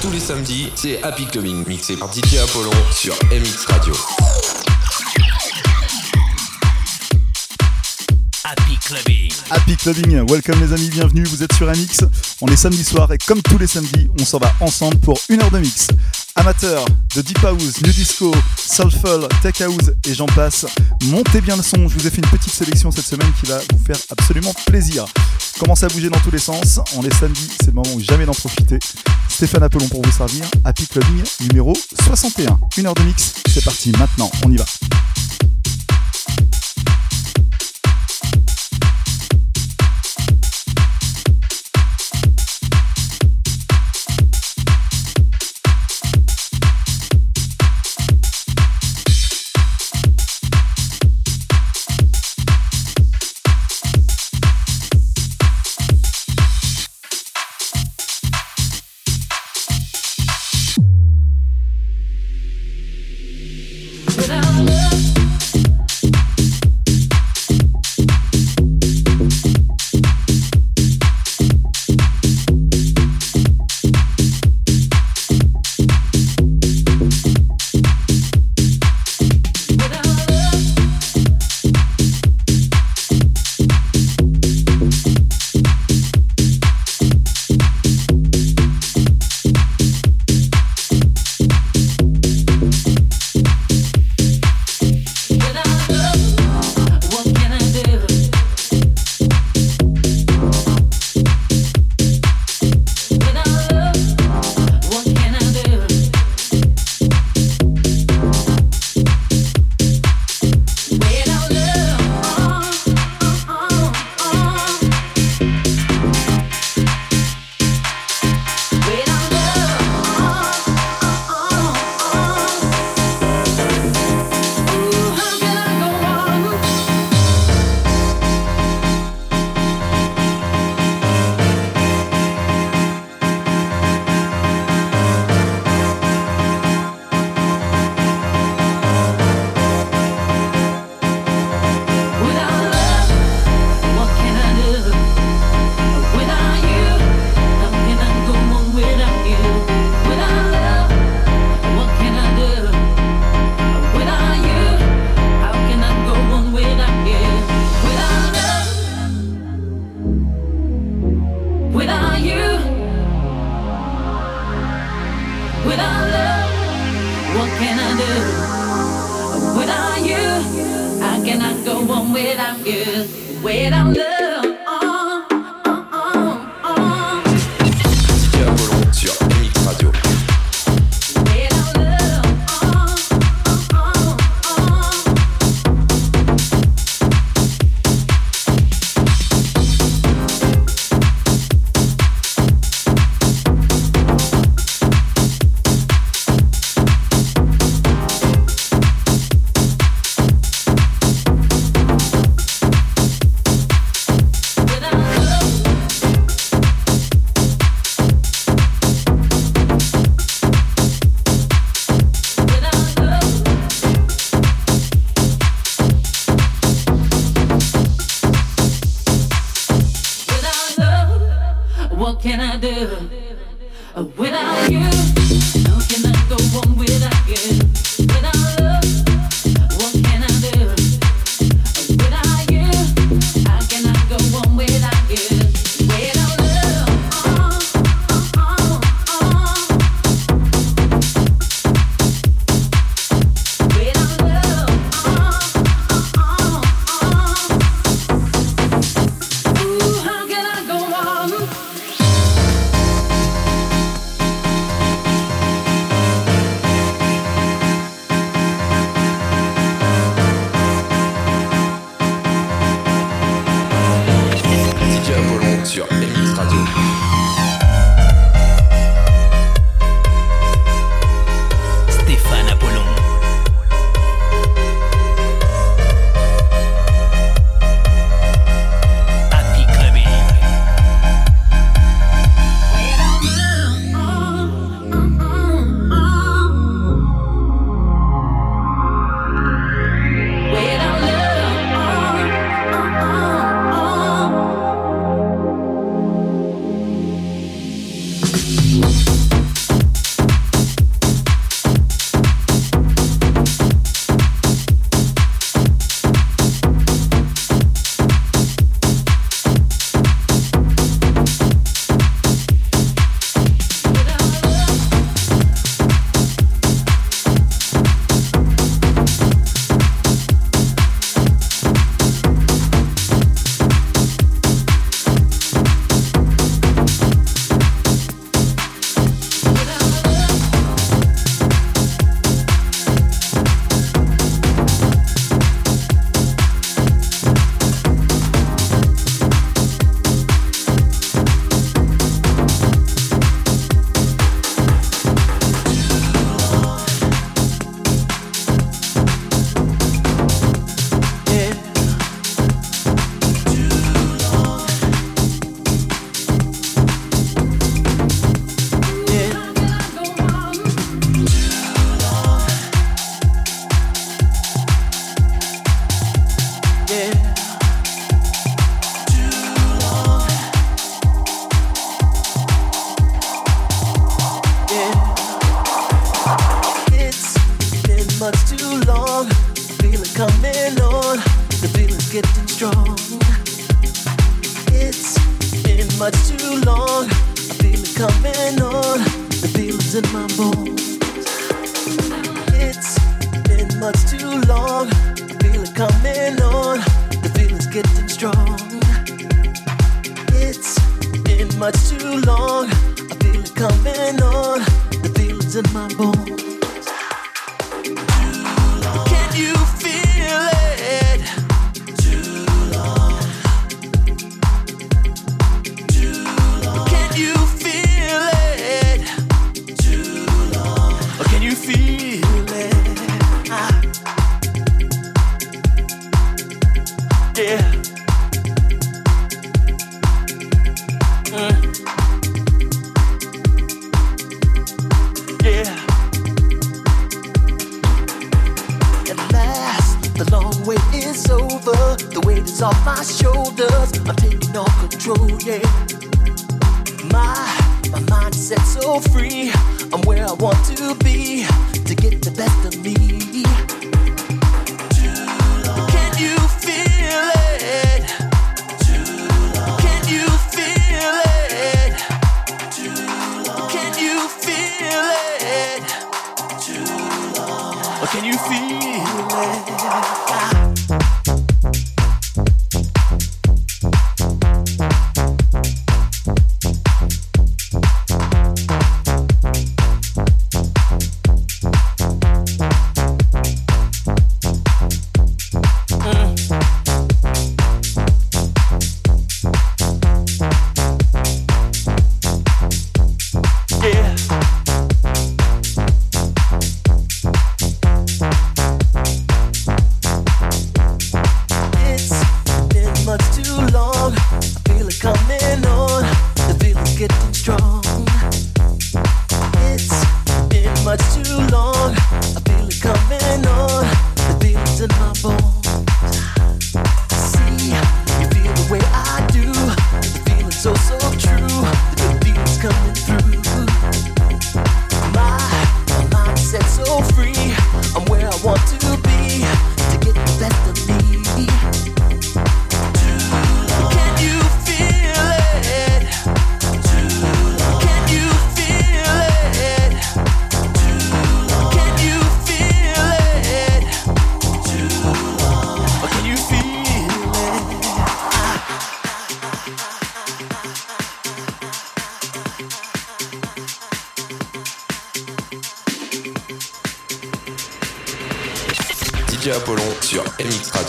Tous les samedis, c'est Happy Clubbing, mixé par DJ Apollon sur MX Radio. Happy Clubbing. Happy Clubbing, welcome les amis, bienvenue, vous êtes sur MX. On est samedi soir et comme tous les samedis, on s'en va ensemble pour une heure de mix. Amateurs de Deep House, New Disco, Soulful, Tech House et j'en passe, montez bien le son. Je vous ai fait une petite sélection cette semaine qui va vous faire absolument plaisir. Commencez à bouger dans tous les sens. On est samedi, c'est le moment où jamais d'en profiter. Stéphane Apollon pour vous servir. Happy Clubbing numéro 61. Une heure de mix, c'est parti maintenant, on y va. Without you. free. I'm where I want to be to get the best of me.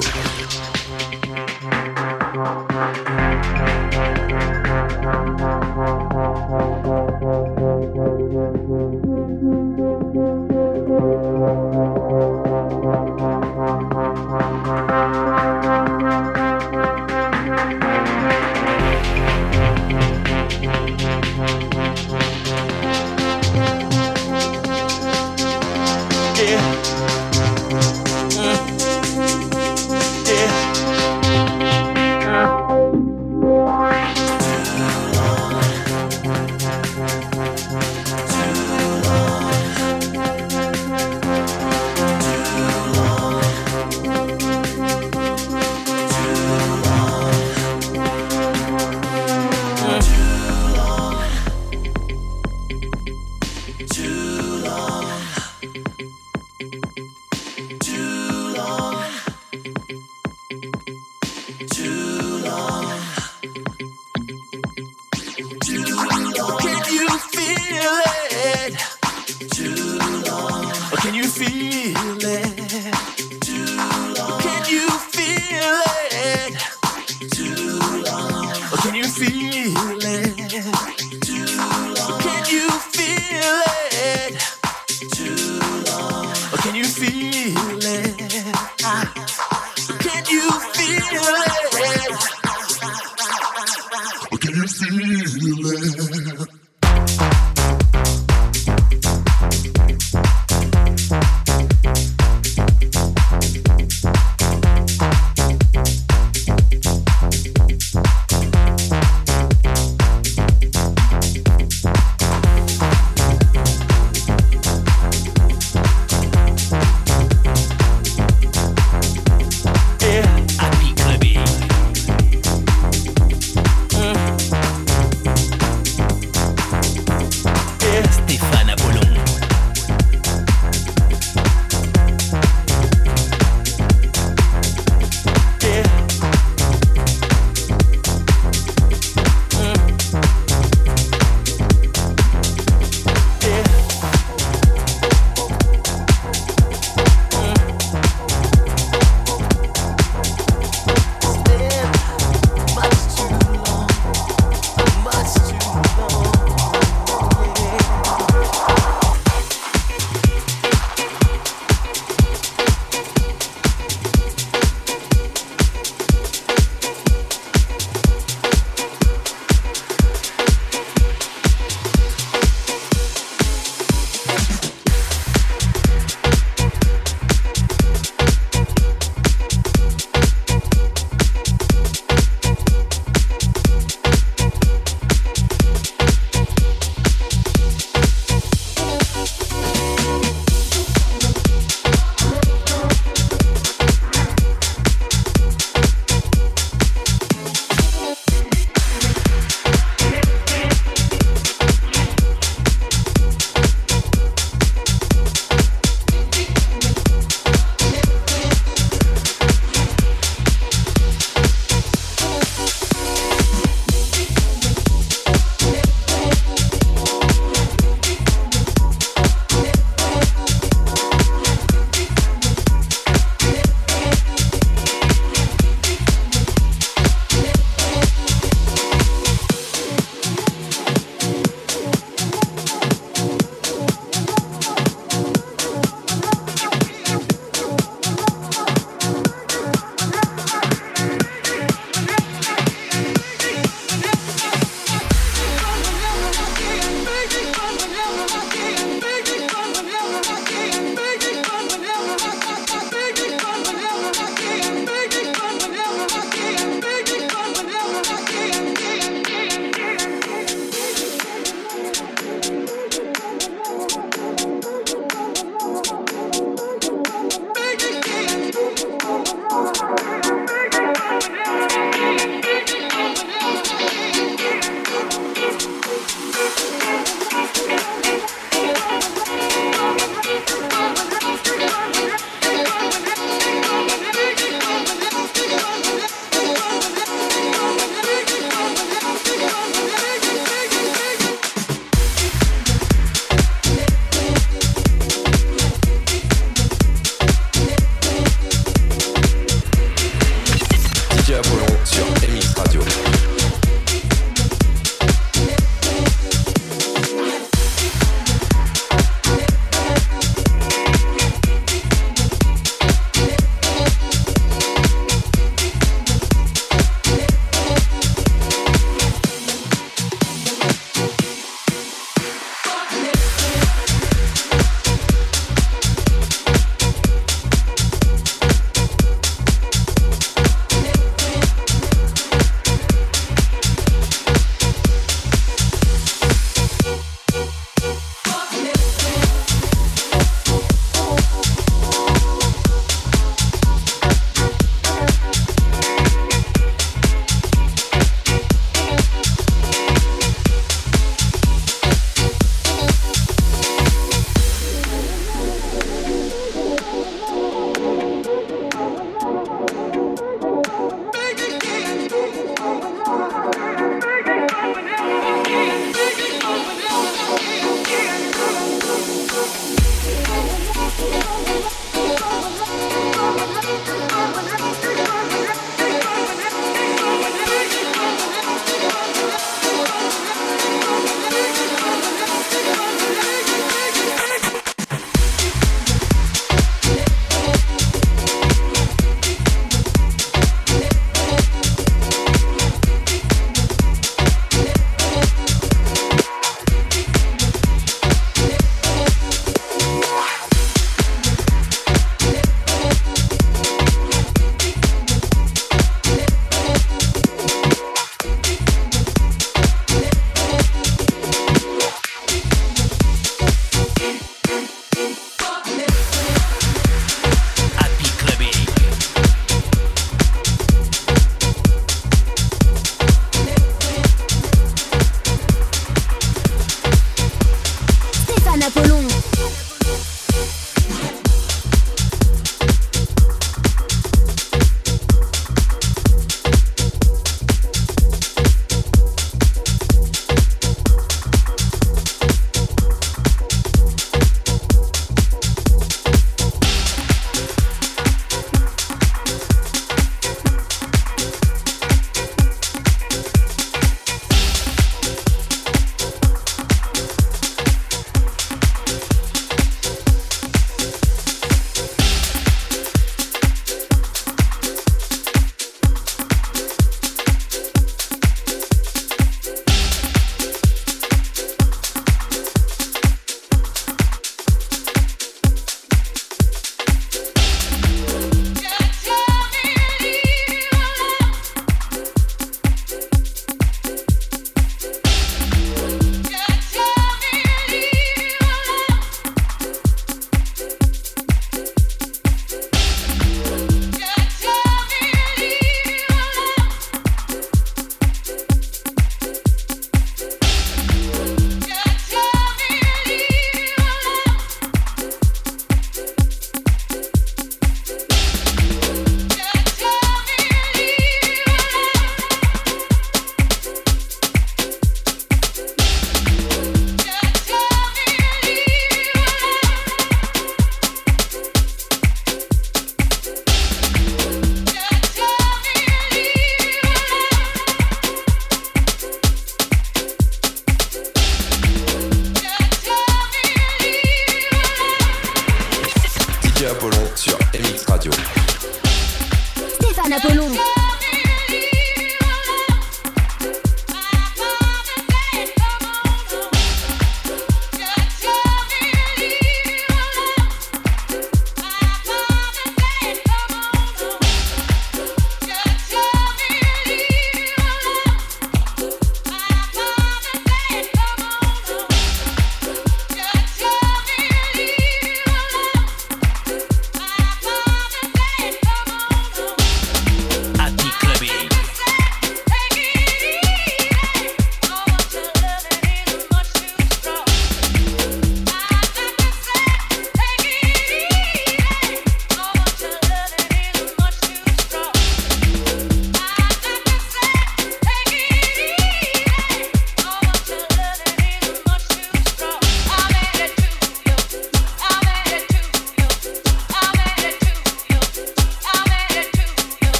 радио.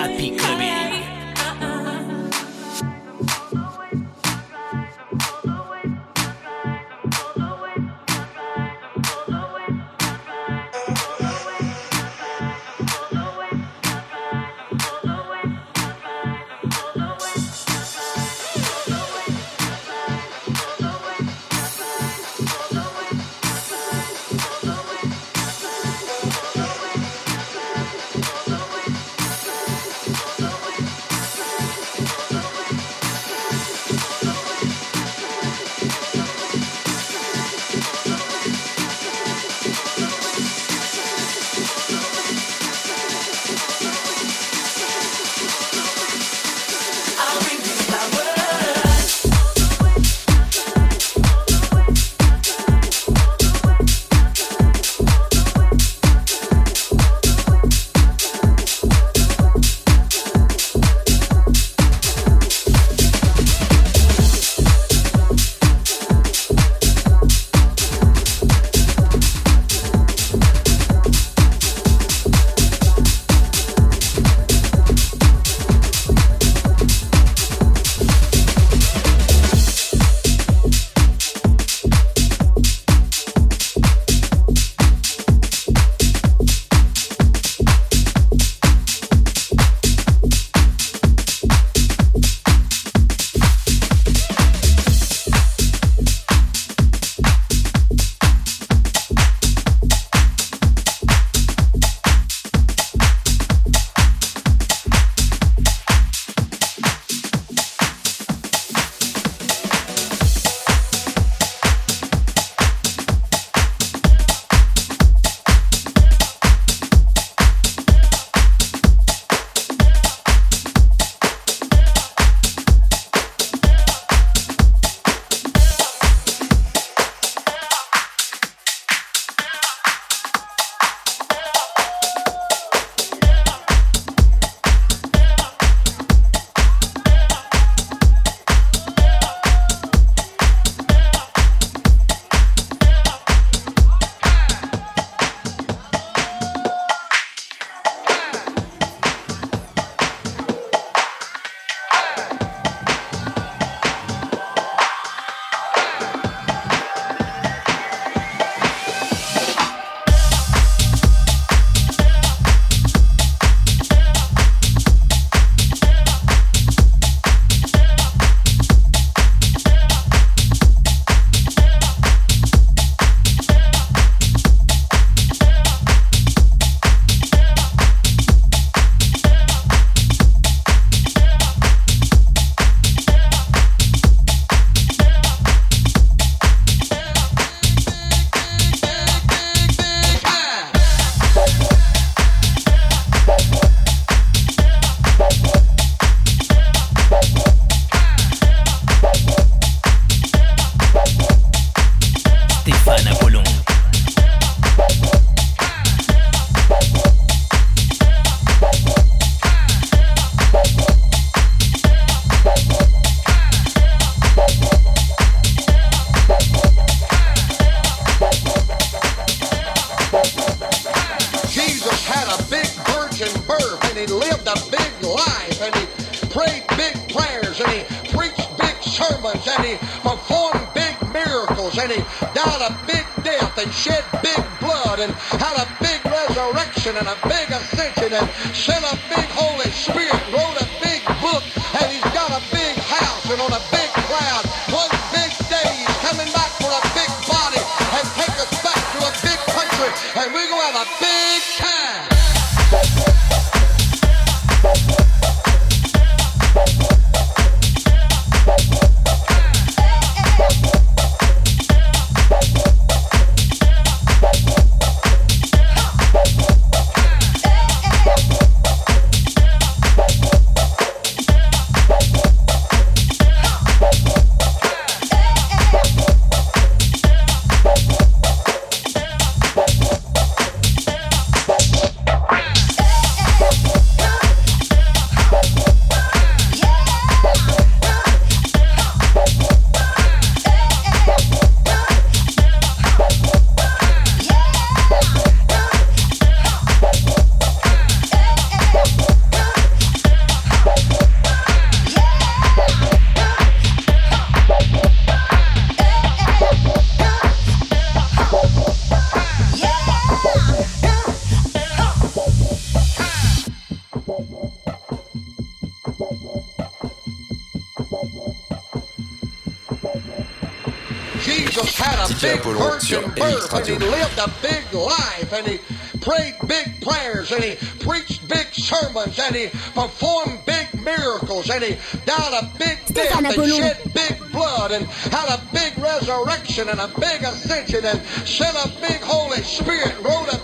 Happy Clubbing. he performed big miracles and he died a big death and shed big blood and had a big resurrection and a and he preached big sermons and he performed big miracles and he died a big death and shed big blood and had a big resurrection and a big ascension and sent a big Holy Spirit wrote a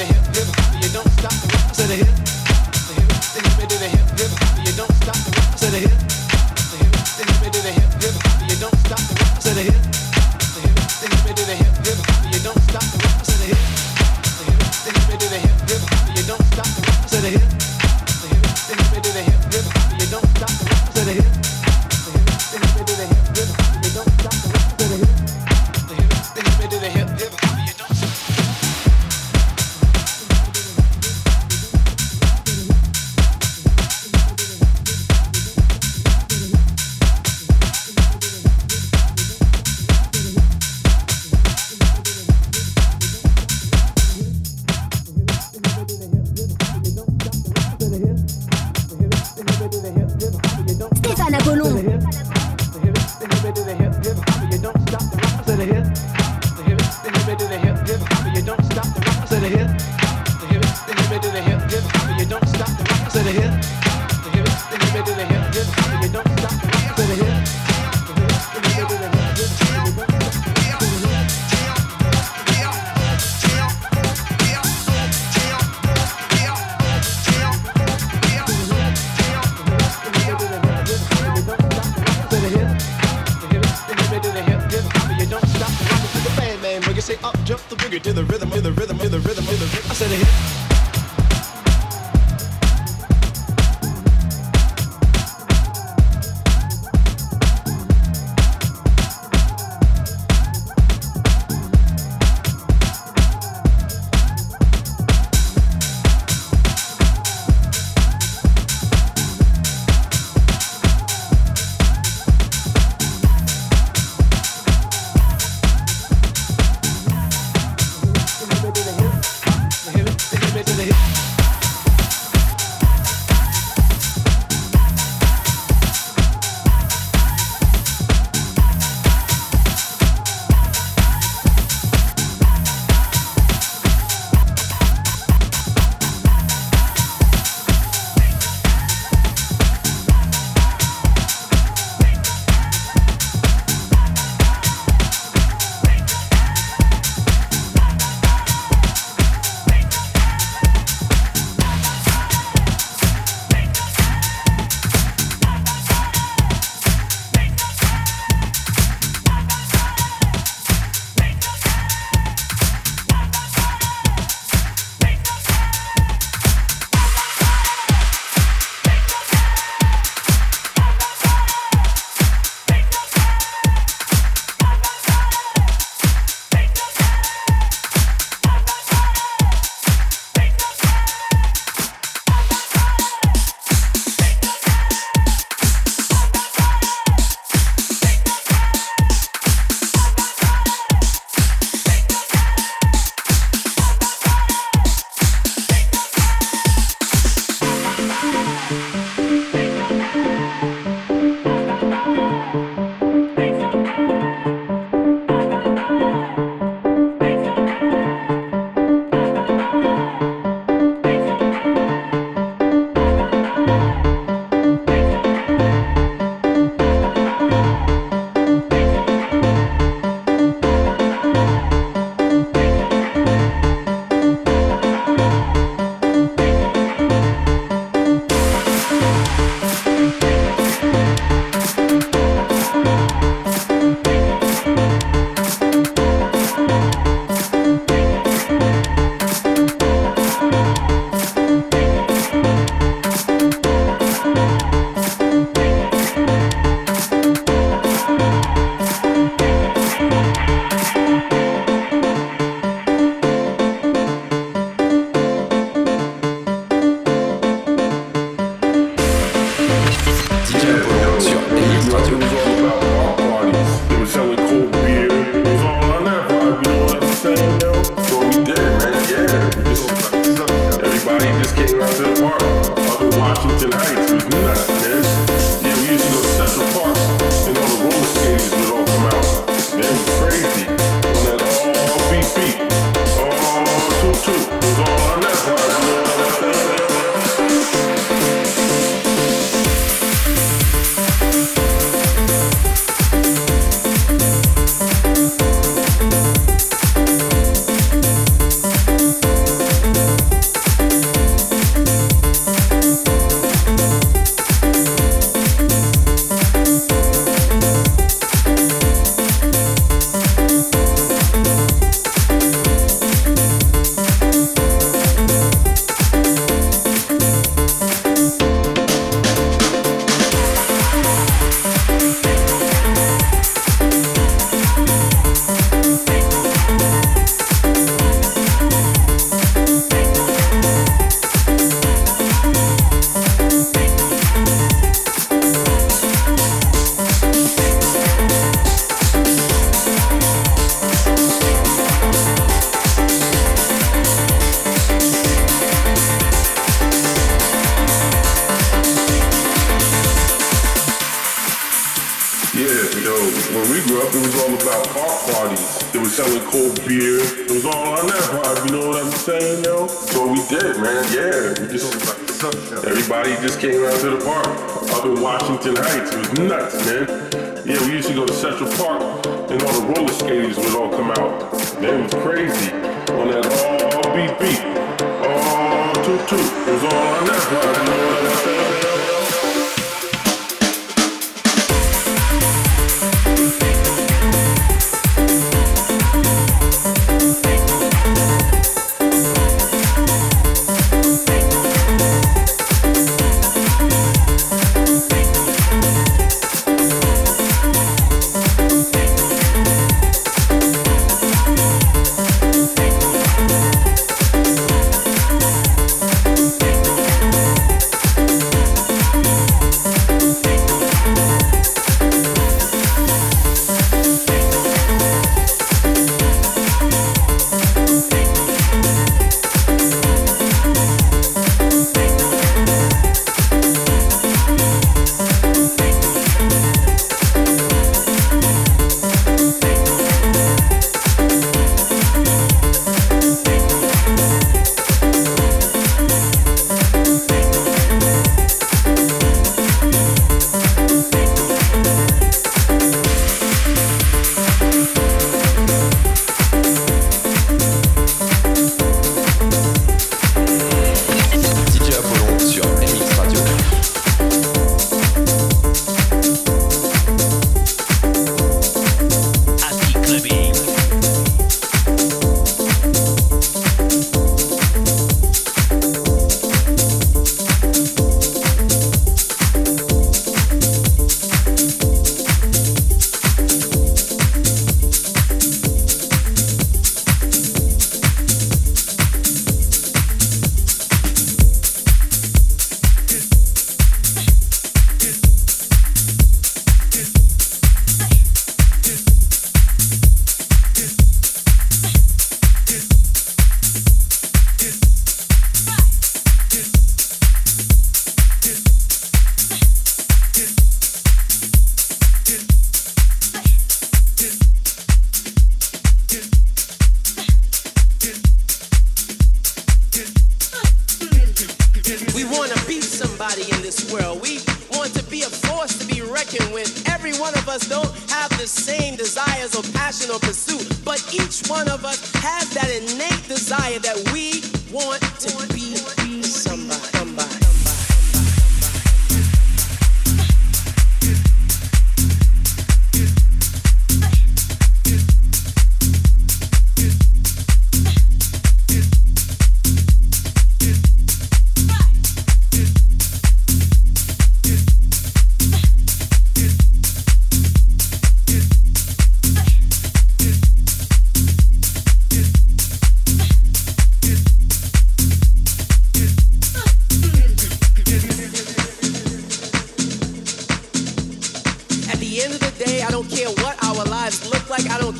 the hip.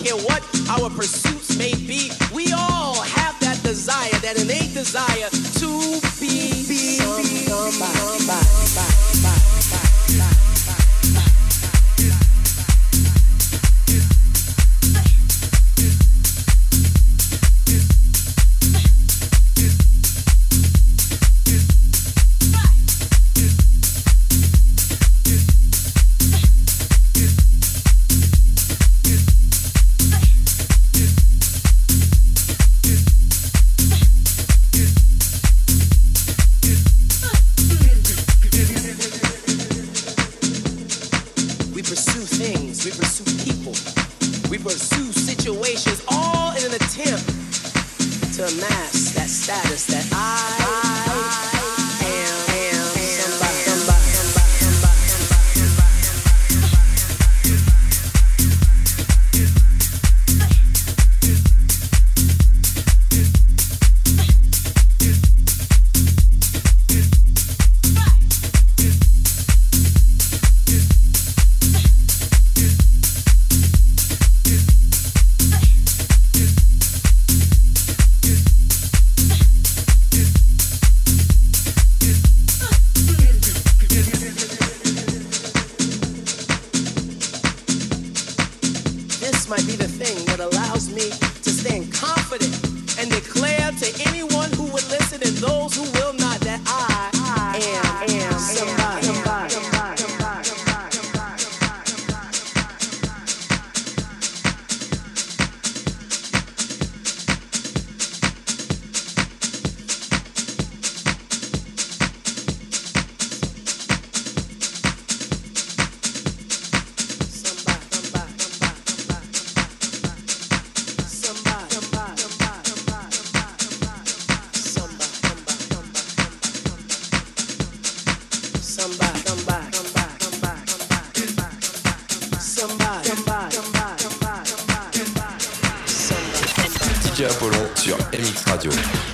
care what our pursuits may be, we all have that desire, that innate desire to Radio.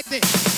like this.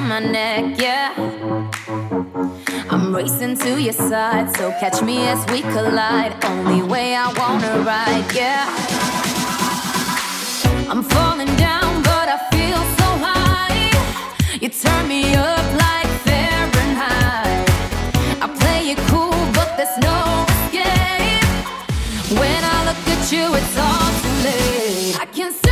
My neck. Yeah. I'm racing to your side, so catch me as we collide. Only way I wanna ride, yeah. I'm falling down, but I feel so high. You turn me up like Fahrenheit. I play it cool, but there's no escape. When I look at you, it's all too late. I can't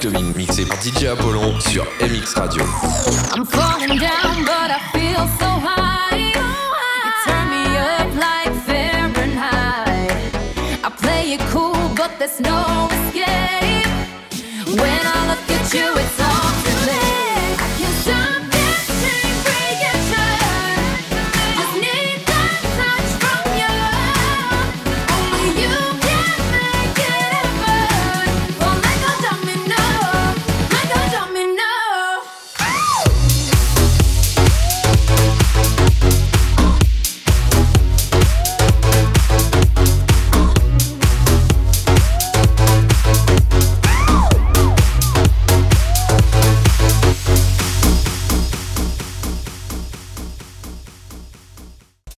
Clubbing mixé par DJ Apollon sur MX Radio. I'm falling down, but I feel so high. You turn me up like Fahrenheit. I play it cool, but there's no escape. When I look at you, it's